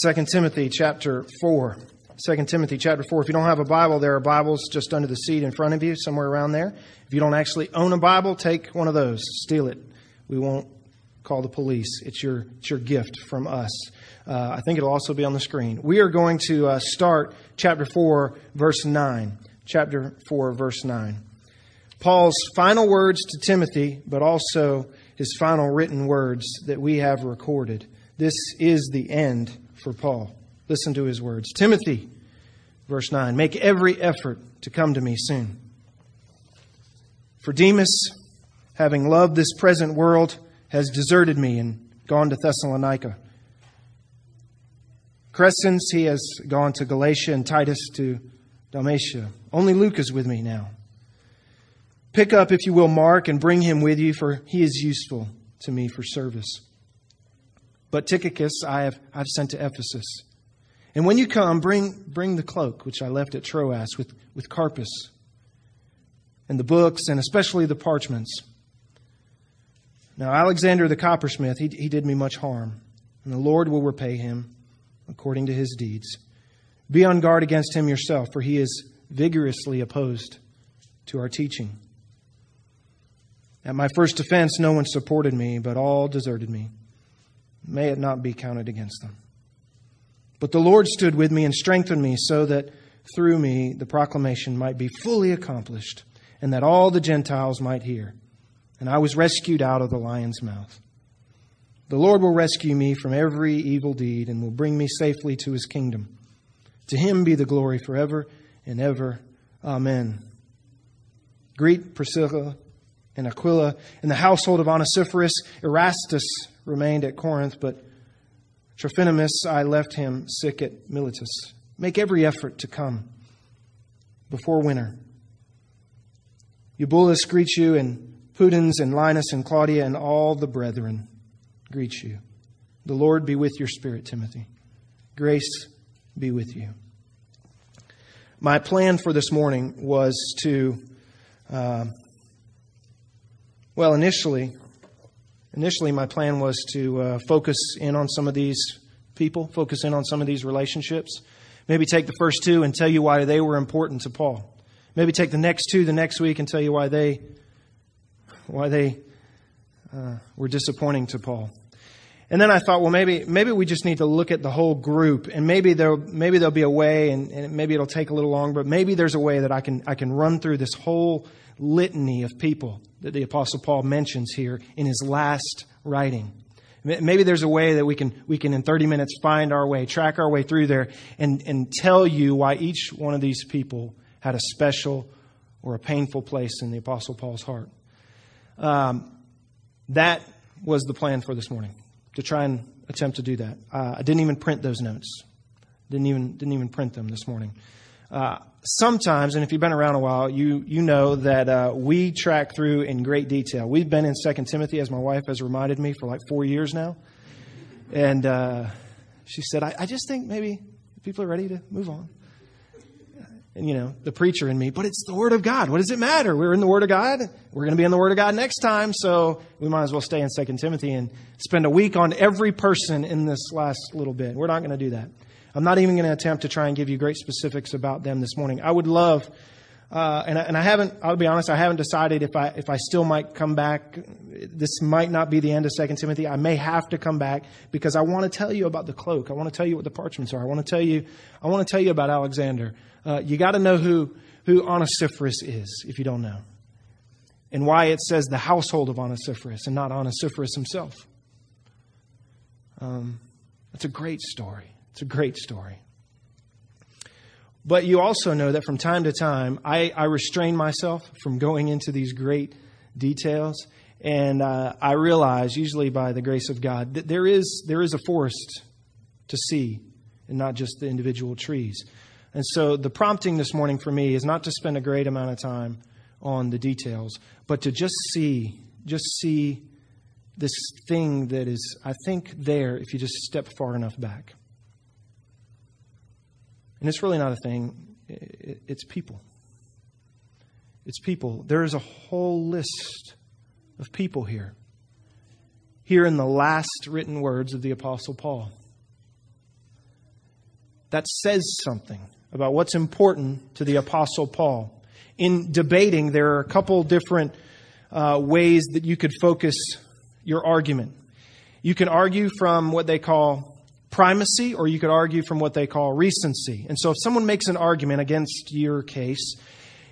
2 Timothy chapter 4. 2 Timothy chapter 4. If you don't have a Bible, there are Bibles just under the seat in front of you, somewhere around there. If you don't actually own a Bible, take one of those. Steal it. We won't call the police. It's your, it's your gift from us. Uh, I think it'll also be on the screen. We are going to uh, start chapter 4, verse 9. Chapter 4, verse 9. Paul's final words to Timothy, but also his final written words that we have recorded. This is the end for Paul. Listen to his words. Timothy, verse 9, make every effort to come to me soon. For Demas, having loved this present world, has deserted me and gone to Thessalonica. Crescens, he has gone to Galatia, and Titus to Dalmatia. Only Luke is with me now. Pick up, if you will, Mark and bring him with you, for he is useful to me for service. But Tychicus I have I've sent to Ephesus. And when you come, bring, bring the cloak which I left at Troas with, with Carpus, and the books, and especially the parchments. Now, Alexander the coppersmith, he, he did me much harm, and the Lord will repay him according to his deeds. Be on guard against him yourself, for he is vigorously opposed to our teaching. At my first offense, no one supported me, but all deserted me. May it not be counted against them. But the Lord stood with me and strengthened me so that through me the proclamation might be fully accomplished and that all the Gentiles might hear. And I was rescued out of the lion's mouth. The Lord will rescue me from every evil deed and will bring me safely to his kingdom. To him be the glory forever and ever. Amen. Greet Priscilla and Aquila In the household of Onesiphorus. Erastus remained at Corinth, but Trophimus I left him sick at Miletus. Make every effort to come before winter. Eubulus greets you, and Pudens and Linus and Claudia and all the brethren greet you. The Lord be with your spirit, Timothy. Grace be with you. My plan for this morning was to, uh, well, initially, initially my plan was to uh, focus in on some of these people, focus in on some of these relationships. Maybe take the first two and tell you why they were important to Paul. Maybe take the next two the next week and tell you why they why they uh, were disappointing to Paul. And then I thought, well, maybe maybe we just need to look at the whole group, and maybe there maybe there'll be a way, and, and maybe it'll take a little long, but maybe there's a way that I can I can run through this whole litany of people that the Apostle Paul mentions here in his last writing. Maybe there's a way that we can we can in 30 minutes find our way, track our way through there, and and tell you why each one of these people had a special or a painful place in the Apostle Paul's heart. Um, that was the plan for this morning to try and attempt to do that. Uh, I didn't even print those notes. Didn't even didn't even print them this morning. Uh, sometimes, and if you've been around a while, you you know that uh, we track through in great detail. We've been in Second Timothy, as my wife has reminded me, for like four years now, and uh, she said, I, I just think maybe people are ready to move on you know, the preacher in me, but it's the Word of God. What does it matter? We're in the Word of God. We're going to be in the Word of God next time, so we might as well stay in Second Timothy and spend a week on every person in this last little bit. We're not going to do that. I'm not even going to attempt to try and give you great specifics about them this morning. I would love, uh, and, I, and I haven't, I'll be honest, I haven't decided if I, if I still might come back. This might not be the end of Second Timothy. I may have to come back because I want to tell you about the cloak. I want to tell you what the parchments are. I want to tell you, I want to tell you about Alexander. Uh, you got to know who, who Onesiphorus is if you don't know, and why it says the household of Onesiphorus and not Onesiphorus himself. Um, it's a great story. It's a great story. But you also know that from time to time, I, I restrain myself from going into these great details. And uh, I realize, usually by the grace of God, that there is, there is a forest to see and not just the individual trees. And so the prompting this morning for me is not to spend a great amount of time on the details, but to just see, just see this thing that is, I think, there if you just step far enough back. And it's really not a thing, it's people. It's people. There is a whole list of people here. Here in the last written words of the Apostle Paul. that says something about what's important to the Apostle Paul. In debating, there are a couple different uh, ways that you could focus your argument. You can argue from what they call primacy, or you could argue from what they call recency. And so, if someone makes an argument against your case,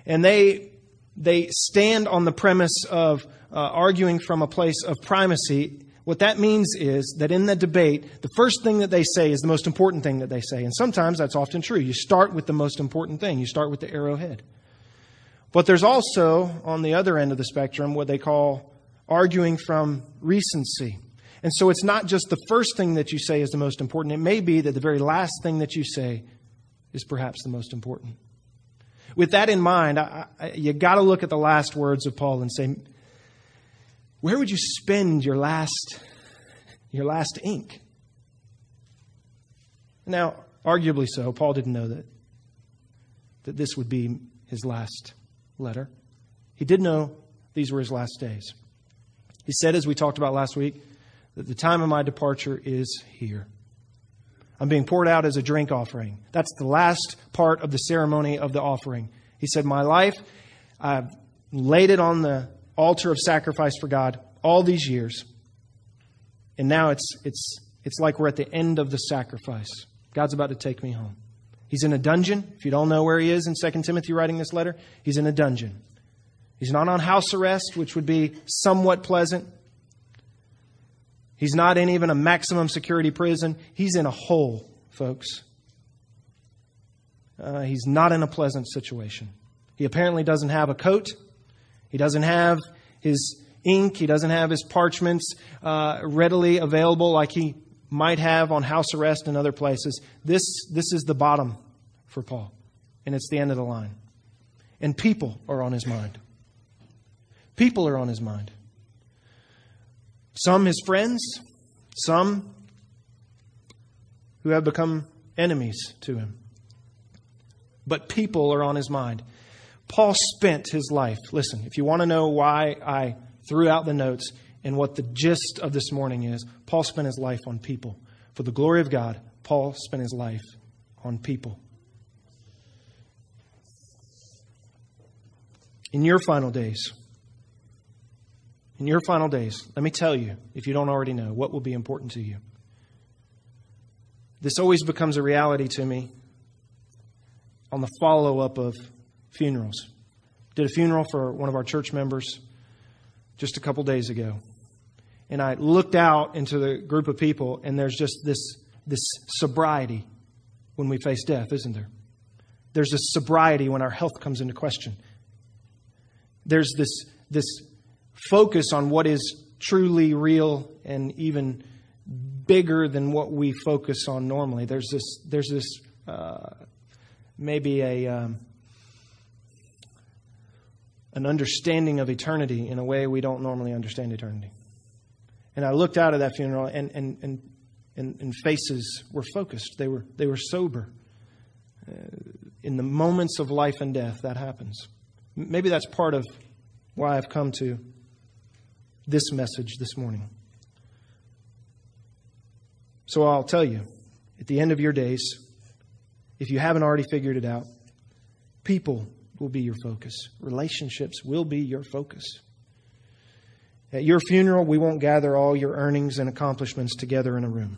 and they they stand on the premise of uh, arguing from a place of primacy, what that means is that in the debate, the first thing that they say is the most important thing that they say. And sometimes that's often true. You start with the most important thing, you start with the arrowhead. But there's also, on the other end of the spectrum, what they call arguing from recency. And so it's not just the first thing that you say is the most important. It may be that the very last thing that you say is perhaps the most important. With that in mind, I, I, you got to look at the last words of Paul and say, where would you spend your last, your last ink? Now, arguably so, Paul didn't know that, that this would be his last letter. He did know these were his last days. He said, as we talked about last week, that the time of my departure is here. I'm being poured out as a drink offering. That's the last part of the ceremony of the offering. He said, My life, I've laid it on the altar of sacrifice for God all these years. And now it's, it's, it's like we're at the end of the sacrifice. God's about to take me home. He's in a dungeon. If you don't know where he is in 2 Timothy writing this letter, he's in a dungeon. He's not on house arrest, which would be somewhat pleasant. He's not in even a maximum security prison. He's in a hole, folks. Uh, he's not in a pleasant situation. He apparently doesn't have a coat. He doesn't have his ink. He doesn't have his parchments uh, readily available like he might have on house arrest and other places. This, this is the bottom for Paul, and it's the end of the line. And people are on his mind. People are on his mind. Some his friends, some who have become enemies to him. But people are on his mind. Paul spent his life. Listen, if you want to know why I threw out the notes, and what the gist of this morning is Paul spent his life on people. For the glory of God, Paul spent his life on people. In your final days, in your final days, let me tell you, if you don't already know, what will be important to you. This always becomes a reality to me on the follow up of funerals. Did a funeral for one of our church members just a couple days ago and I looked out into the group of people, and there's just this, this sobriety when we face death, isn't there? There's this sobriety when our health comes into question. There's this, this focus on what is truly real and even bigger than what we focus on normally. There's this, there's this uh, maybe a, um, an understanding of eternity in a way we don't normally understand eternity. And I looked out of that funeral, and, and, and, and, and faces were focused. They were, they were sober. Uh, in the moments of life and death, that happens. Maybe that's part of why I've come to this message this morning. So I'll tell you, at the end of your days, if you haven't already figured it out, people will be your focus, relationships will be your focus. At your funeral, we won't gather all your earnings and accomplishments together in a room.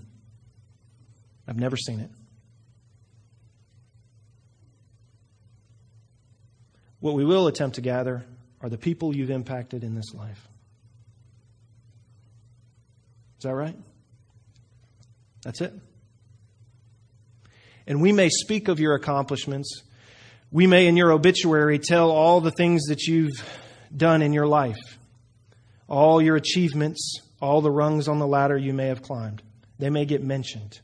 I've never seen it. What we will attempt to gather are the people you've impacted in this life. Is that right? That's it. And we may speak of your accomplishments. We may, in your obituary, tell all the things that you've done in your life all your achievements, all the rungs on the ladder you may have climbed. They may get mentioned.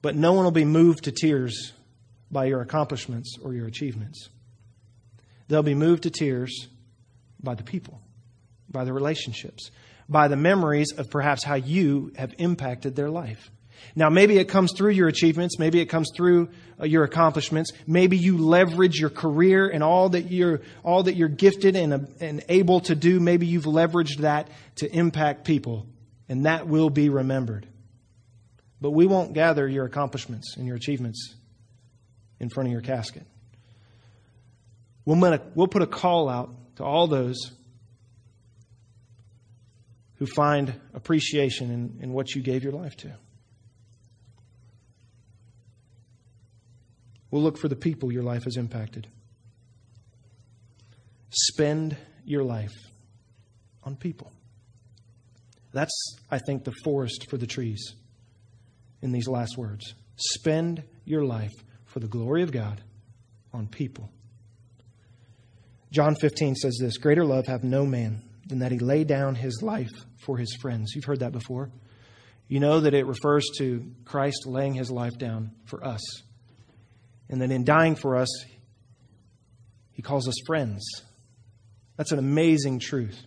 But no one will be moved to tears by your accomplishments or your achievements. They'll be moved to tears by the people, by the relationships, by the memories of perhaps how you have impacted their life. Now, maybe it comes through your achievements. Maybe it comes through uh, your accomplishments. Maybe you leverage your career and all that you're, all that you're gifted and, uh, and able to do. Maybe you've leveraged that to impact people, and that will be remembered. But we won't gather your accomplishments and your achievements in front of your casket. We'll, we'll put a call out to all those who find appreciation in, in what you gave your life to. We'll look for the people your life has impacted. Spend your life on people. That's, I think, the forest for the trees in these last words. Spend your life for the glory of God on people. John 15 says this Greater love have no man than that he lay down his life for his friends. You've heard that before. You know that it refers to Christ laying his life down for us. And that in dying for us, he calls us friends. That's an amazing truth.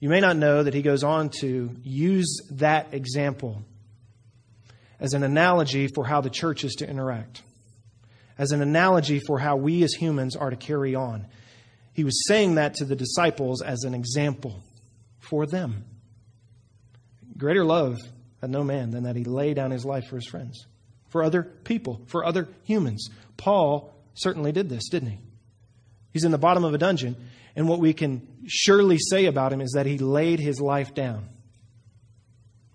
You may not know that he goes on to use that example as an analogy for how the church is to interact, as an analogy for how we as humans are to carry on. He was saying that to the disciples as an example for them. Greater love had no man than that he lay down his life for his friends, for other people, for other humans. Paul certainly did this, didn't he? He's in the bottom of a dungeon and what we can surely say about him is that he laid his life down.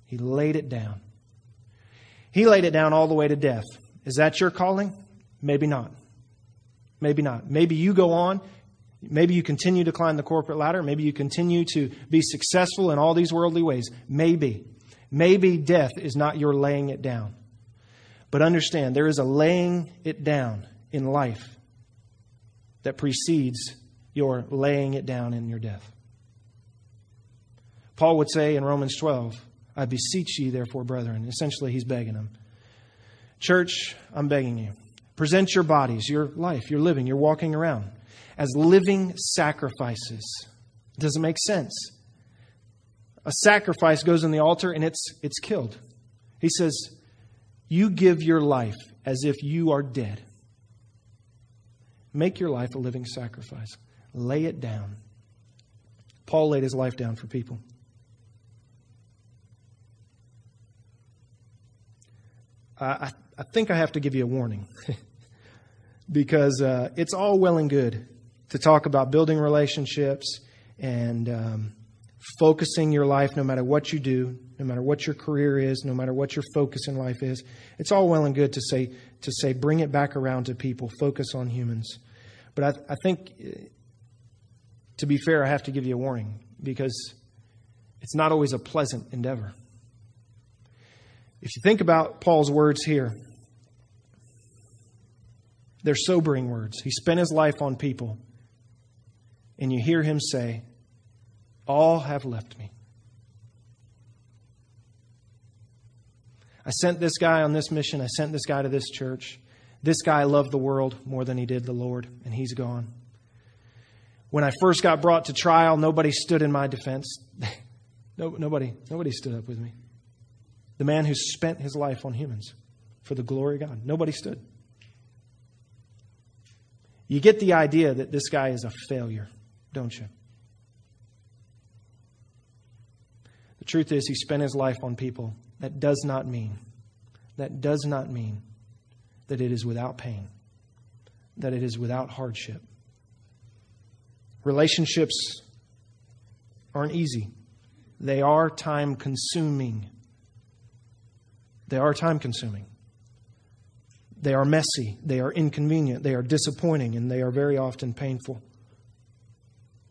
He laid it down. He laid it down all the way to death. Is that your calling? Maybe not. Maybe not. Maybe you go on. Maybe you continue to climb the corporate ladder. Maybe you continue to be successful in all these worldly ways. Maybe. Maybe death is not your laying it down. But understand, there is a laying it down in life that precedes your laying it down in your death. Paul would say in Romans 12, I beseech ye, therefore, brethren. Essentially, he's begging them. Church, I'm begging you. Present your bodies, your life, your living, you're walking around as living sacrifices. Does it make sense? A sacrifice goes on the altar and it's, it's killed. He says, You give your life as if you are dead. Make your life a living sacrifice. Lay it down. Paul laid his life down for people. I, I think I have to give you a warning because uh, it's all well and good to talk about building relationships and um, focusing your life no matter what you do, no matter what your career is, no matter what your focus in life is. It's all well and good to say, to say bring it back around to people, focus on humans. But I, I think to be fair, I have to give you a warning because it's not always a pleasant endeavor. If you think about Paul's words here, they're sobering words. He spent his life on people, and you hear him say, All have left me. I sent this guy on this mission. I sent this guy to this church. This guy loved the world more than he did the Lord, and he's gone. When I first got brought to trial, nobody stood in my defense. no, nobody, nobody stood up with me. The man who spent his life on humans for the glory of God. Nobody stood. You get the idea that this guy is a failure, don't you? The truth is, he spent his life on people. That does not mean, that does not mean that it is without pain, that it is without hardship, Relationships aren't easy, they are time consuming. They are time consuming. They are messy, they are inconvenient, they are disappointing, and they are very often painful.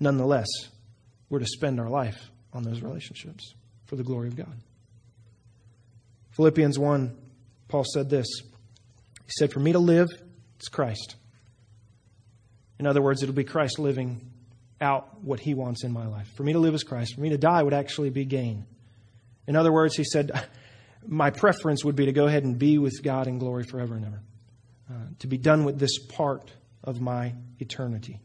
Nonetheless, we're to spend our life on those relationships for the glory of God. Philippians 1, Paul said this. He said, For me to live, it's Christ. In other words, it'll be Christ living out what he wants in my life. For me to live as Christ, for me to die would actually be gain. In other words, he said, my preference would be to go ahead and be with God in glory forever and ever, uh, to be done with this part of my eternity.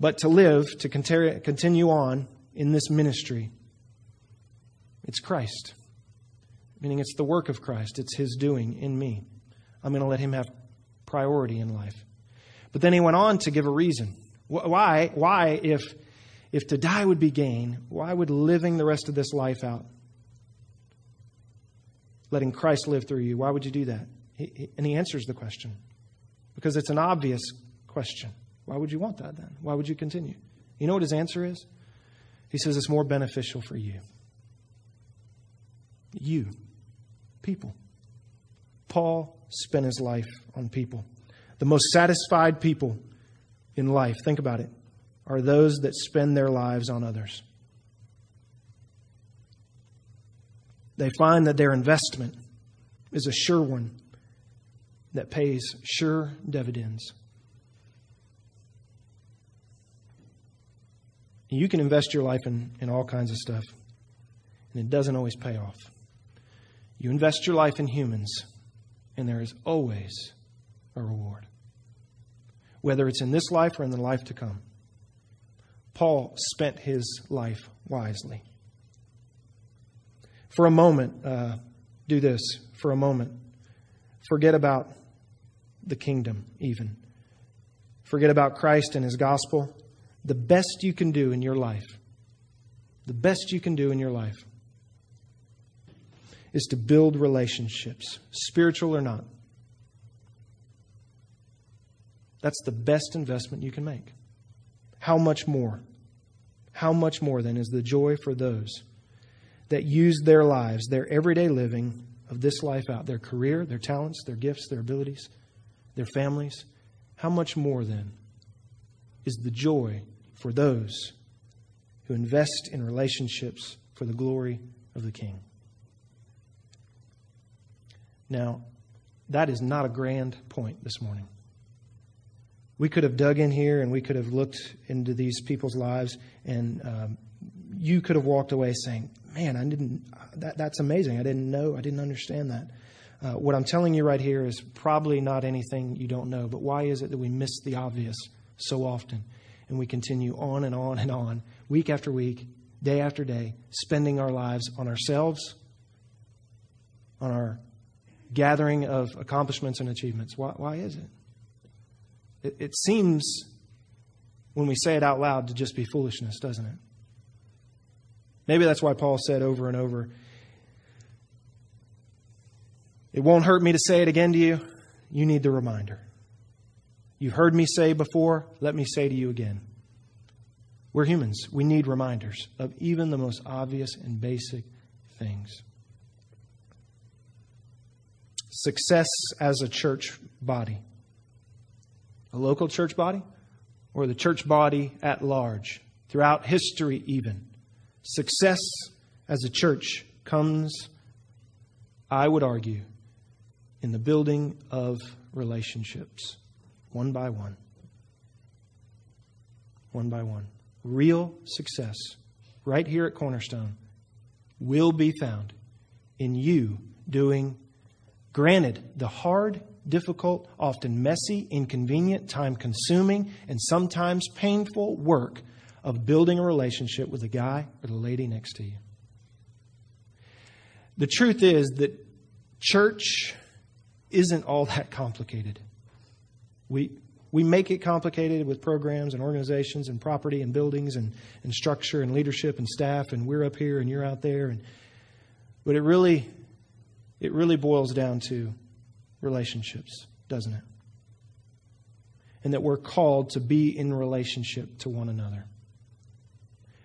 But to live, to continue on in this ministry, it's Christ. Meaning it's the work of Christ, it's His doing in me. I'm going to let Him have priority in life. But then he went on to give a reason. Why, why if, if to die would be gain, why would living the rest of this life out letting Christ live through you. Why would you do that? He, and he answers the question because it's an obvious question. Why would you want that then? Why would you continue? You know what his answer is? He says it's more beneficial for you. You, people. Paul spent his life on people. The most satisfied people in life, think about it, are those that spend their lives on others. They find that their investment is a sure one that pays sure dividends. You can invest your life in, in all kinds of stuff, and it doesn't always pay off. You invest your life in humans, and there is always a reward, whether it's in this life or in the life to come. Paul spent his life wisely. For a moment, uh, do this. For a moment, forget about the kingdom, even. Forget about Christ and his gospel. The best you can do in your life, the best you can do in your life, is to build relationships, spiritual or not. That's the best investment you can make. How much more? How much more then is the joy for those that use their lives, their everyday living of this life out, their career, their talents, their gifts, their abilities, their families? How much more then is the joy for those who invest in relationships for the glory of the King? Now, that is not a grand point this morning. We could have dug in here and we could have looked into these people's lives, and um, you could have walked away saying, Man, I didn't, that, that's amazing. I didn't know, I didn't understand that. Uh, what I'm telling you right here is probably not anything you don't know, but why is it that we miss the obvious so often? And we continue on and on and on, week after week, day after day, spending our lives on ourselves, on our gathering of accomplishments and achievements. Why, why is it? it? It seems, when we say it out loud, to just be foolishness, doesn't it? Maybe that's why Paul said over and over, It won't hurt me to say it again to you. You need the reminder. You've heard me say before, let me say to you again. We're humans. We need reminders of even the most obvious and basic things success as a church body? A local church body? Or the church body at large? Throughout history, even. Success as a church comes, I would argue, in the building of relationships, one by one. One by one. Real success, right here at Cornerstone, will be found in you doing Granted, the hard, difficult, often messy, inconvenient, time consuming, and sometimes painful work of building a relationship with the guy or the lady next to you. The truth is that church isn't all that complicated. We, we make it complicated with programs and organizations and property and buildings and, and structure and leadership and staff, and we're up here and you're out there. And, but it really it really boils down to relationships, doesn't it? And that we're called to be in relationship to one another.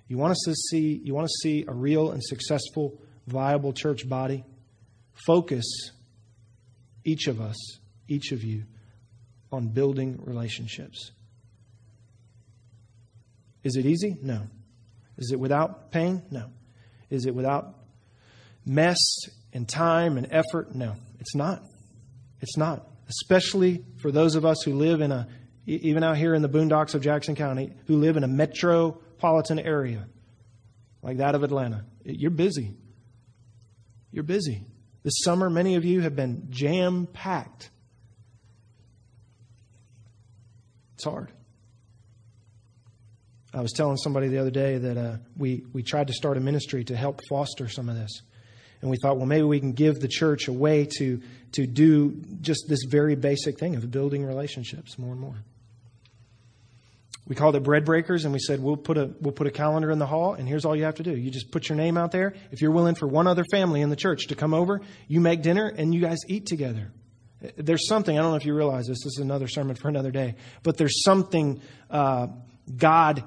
You want us to see you want to see a real and successful viable church body? Focus each of us, each of you on building relationships. Is it easy? No. Is it without pain? No. Is it without mess and time and effort? No, it's not. It's not. Especially for those of us who live in a, even out here in the boondocks of Jackson County, who live in a metropolitan area like that of Atlanta. You're busy. You're busy. This summer, many of you have been jam packed. It's hard. I was telling somebody the other day that uh, we, we tried to start a ministry to help foster some of this. And we thought, well, maybe we can give the church a way to, to do just this very basic thing of building relationships more and more. We called it bread breakers and we said we'll put a we'll put a calendar in the hall and here's all you have to do. You just put your name out there. If you're willing for one other family in the church to come over you make dinner and you guys eat together. There's something i don't know if you realize this this is another sermon for another day but there's something uh, god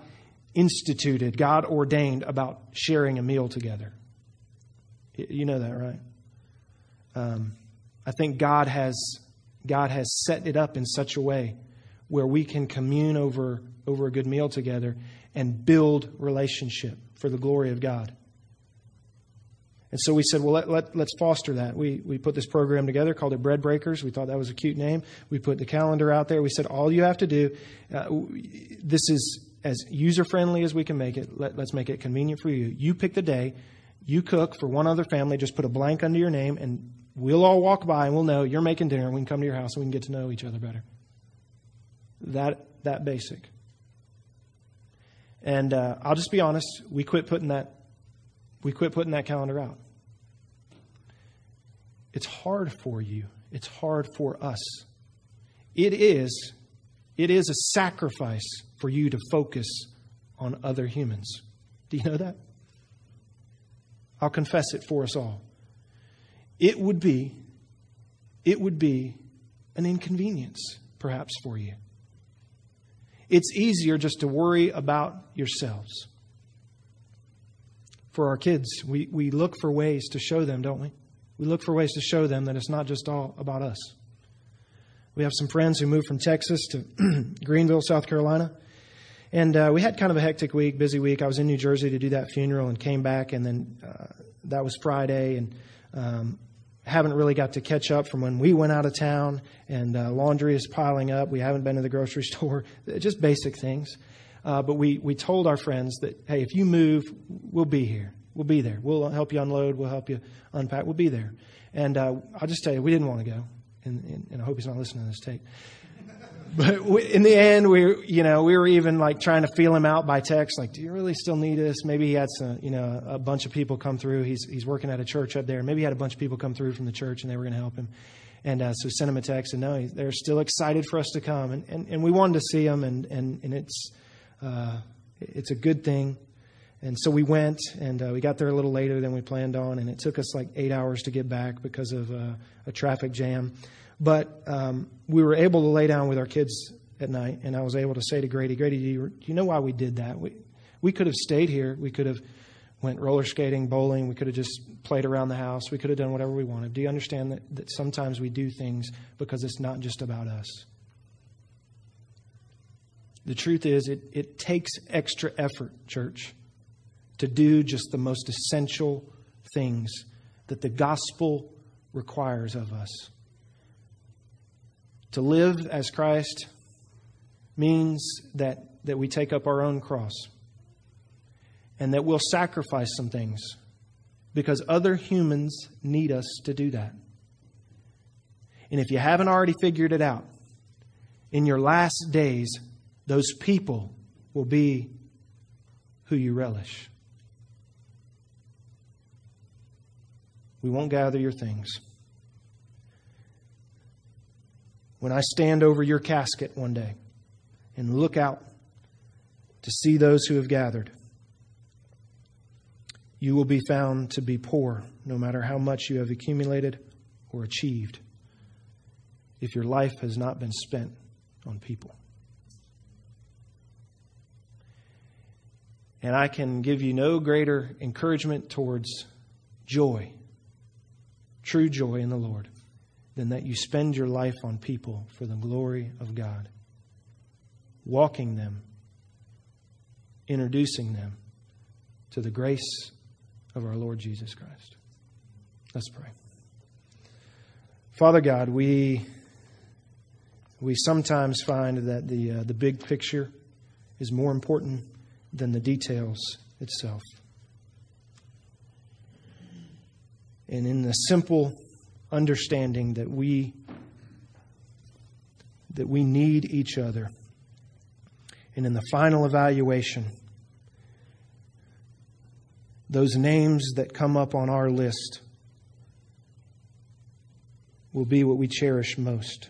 instituted god ordained about sharing a meal together. You know that right? Um, i think god has god has set it up in such a way where we can commune over over a good meal together and build relationship for the glory of God. And so we said, well, let, let, let's foster that. We, we put this program together, called it Bread Breakers. We thought that was a cute name. We put the calendar out there. We said, all you have to do, uh, this is as user friendly as we can make it. Let, let's make it convenient for you. You pick the day. You cook for one other family. Just put a blank under your name, and we'll all walk by and we'll know you're making dinner. And we can come to your house and we can get to know each other better. That, that basic. And uh, I'll just be honest, we quit putting that we quit putting that calendar out. It's hard for you. It's hard for us. It is it is a sacrifice for you to focus on other humans. Do you know that? I'll confess it for us all. It would be it would be an inconvenience perhaps for you it's easier just to worry about yourselves. For our kids, we, we look for ways to show them, don't we? We look for ways to show them that it's not just all about us. We have some friends who moved from Texas to Greenville, South Carolina. And uh, we had kind of a hectic week, busy week. I was in New Jersey to do that funeral and came back, and then uh, that was Friday. And um, haven't really got to catch up from when we went out of town, and uh, laundry is piling up. We haven't been to the grocery store, just basic things. Uh, but we, we told our friends that, hey, if you move, we'll be here. We'll be there. We'll help you unload. We'll help you unpack. We'll be there. And uh, I'll just tell you, we didn't want to go. And, and, and I hope he's not listening to this tape but we, in the end, we, you know, we were even like trying to feel him out by text. Like, do you really still need us? Maybe he had some, you know, a bunch of people come through. He's he's working at a church up there. Maybe he had a bunch of people come through from the church, and they were going to help him. And uh, so sent him a text, and no, they're still excited for us to come, and and, and we wanted to see him, and and and it's uh, it's a good thing. And so we went, and uh, we got there a little later than we planned on, and it took us like eight hours to get back because of uh, a traffic jam. But um, we were able to lay down with our kids at night, and I was able to say to Grady, Grady, do you, do you know why we did that? We, we could have stayed here. We could have went roller skating, bowling. We could have just played around the house. We could have done whatever we wanted. Do you understand that, that sometimes we do things because it's not just about us? The truth is, it, it takes extra effort, church, to do just the most essential things that the gospel requires of us. To live as Christ means that, that we take up our own cross and that we'll sacrifice some things because other humans need us to do that. And if you haven't already figured it out, in your last days, those people will be who you relish. We won't gather your things. When I stand over your casket one day and look out to see those who have gathered, you will be found to be poor no matter how much you have accumulated or achieved if your life has not been spent on people. And I can give you no greater encouragement towards joy, true joy in the Lord than that you spend your life on people for the glory of God, walking them, introducing them to the grace of our Lord Jesus Christ. Let's pray. Father God, we we sometimes find that the uh, the big picture is more important than the details itself. And in the simple understanding that we that we need each other. And in the final evaluation, those names that come up on our list will be what we cherish most.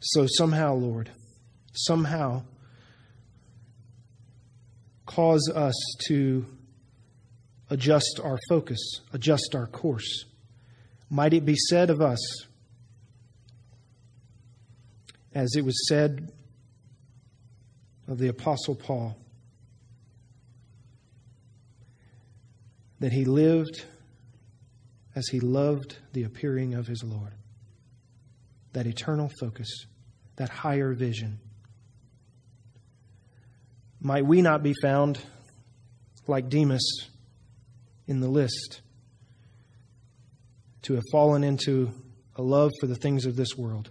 So, somehow, Lord, somehow, cause us to adjust our focus, adjust our course. Might it be said of us, as it was said of the Apostle Paul, that he lived as he loved the appearing of his Lord. That eternal focus, that higher vision. Might we not be found like Demas in the list to have fallen into a love for the things of this world?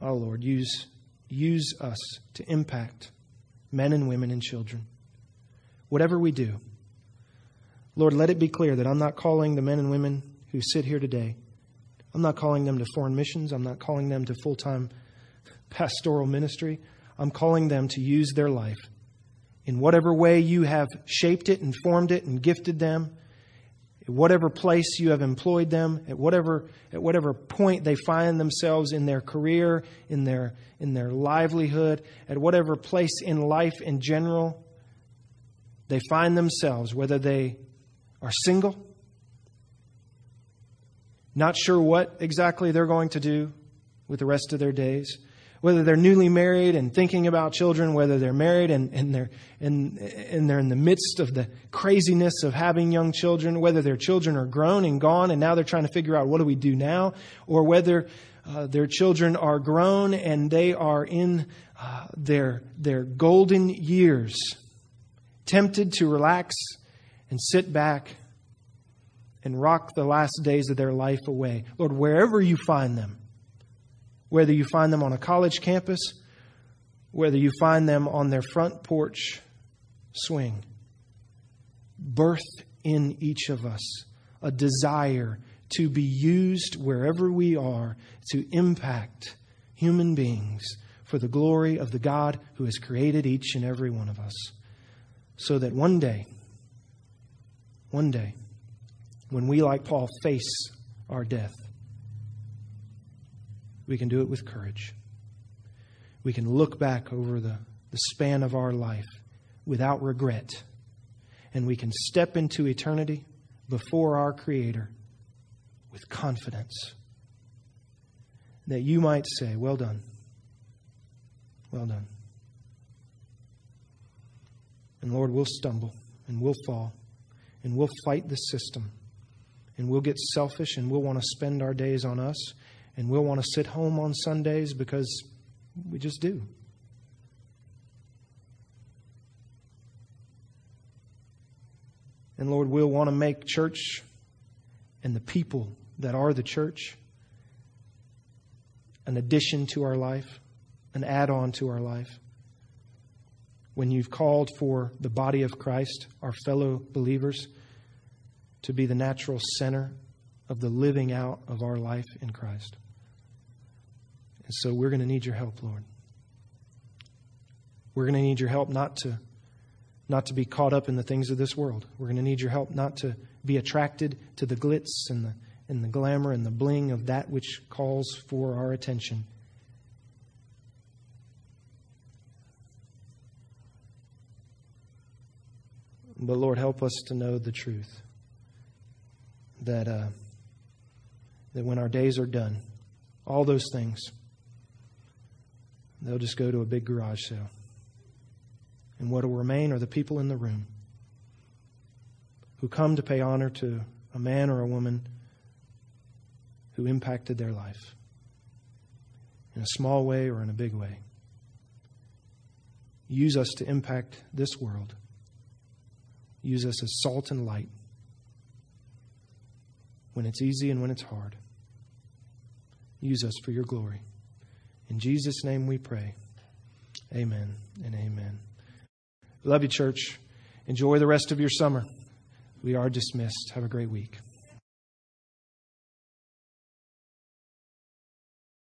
Oh Lord, use, use us to impact men and women and children. Whatever we do, Lord, let it be clear that I'm not calling the men and women who sit here today, I'm not calling them to foreign missions, I'm not calling them to full time pastoral ministry. I'm calling them to use their life in whatever way you have shaped it and formed it and gifted them, at whatever place you have employed them, at whatever, at whatever point they find themselves in their career, in their, in their livelihood, at whatever place in life in general they find themselves, whether they are single, not sure what exactly they're going to do with the rest of their days, whether they're newly married and thinking about children, whether they're married and, and, they're, and, and they're in the midst of the craziness of having young children, whether their children are grown and gone and now they're trying to figure out what do we do now, or whether uh, their children are grown and they are in uh, their, their golden years, tempted to relax and sit back and rock the last days of their life away. Lord, wherever you find them, whether you find them on a college campus, whether you find them on their front porch swing, birth in each of us a desire to be used wherever we are to impact human beings for the glory of the God who has created each and every one of us. So that one day, one day, when we, like Paul, face our death, we can do it with courage. We can look back over the, the span of our life without regret. And we can step into eternity before our Creator with confidence. That you might say, Well done. Well done. And Lord, we'll stumble and we'll fall and we'll fight the system and we'll get selfish and we'll want to spend our days on us and we'll want to sit home on Sundays because we just do. And Lord, we'll want to make church and the people that are the church an addition to our life, an add on to our life. When you've called for the body of Christ, our fellow believers, to be the natural center of the living out of our life in Christ. And so we're going to need your help, Lord. We're going to need your help not to not to be caught up in the things of this world. We're going to need your help not to be attracted to the glitz and the and the glamour and the bling of that which calls for our attention. But Lord, help us to know the truth that uh, that when our days are done, all those things They'll just go to a big garage sale. And what will remain are the people in the room who come to pay honor to a man or a woman who impacted their life in a small way or in a big way. Use us to impact this world. Use us as salt and light when it's easy and when it's hard. Use us for your glory. In Jesus' name we pray. Amen and amen. Love you, church. Enjoy the rest of your summer. We are dismissed. Have a great week.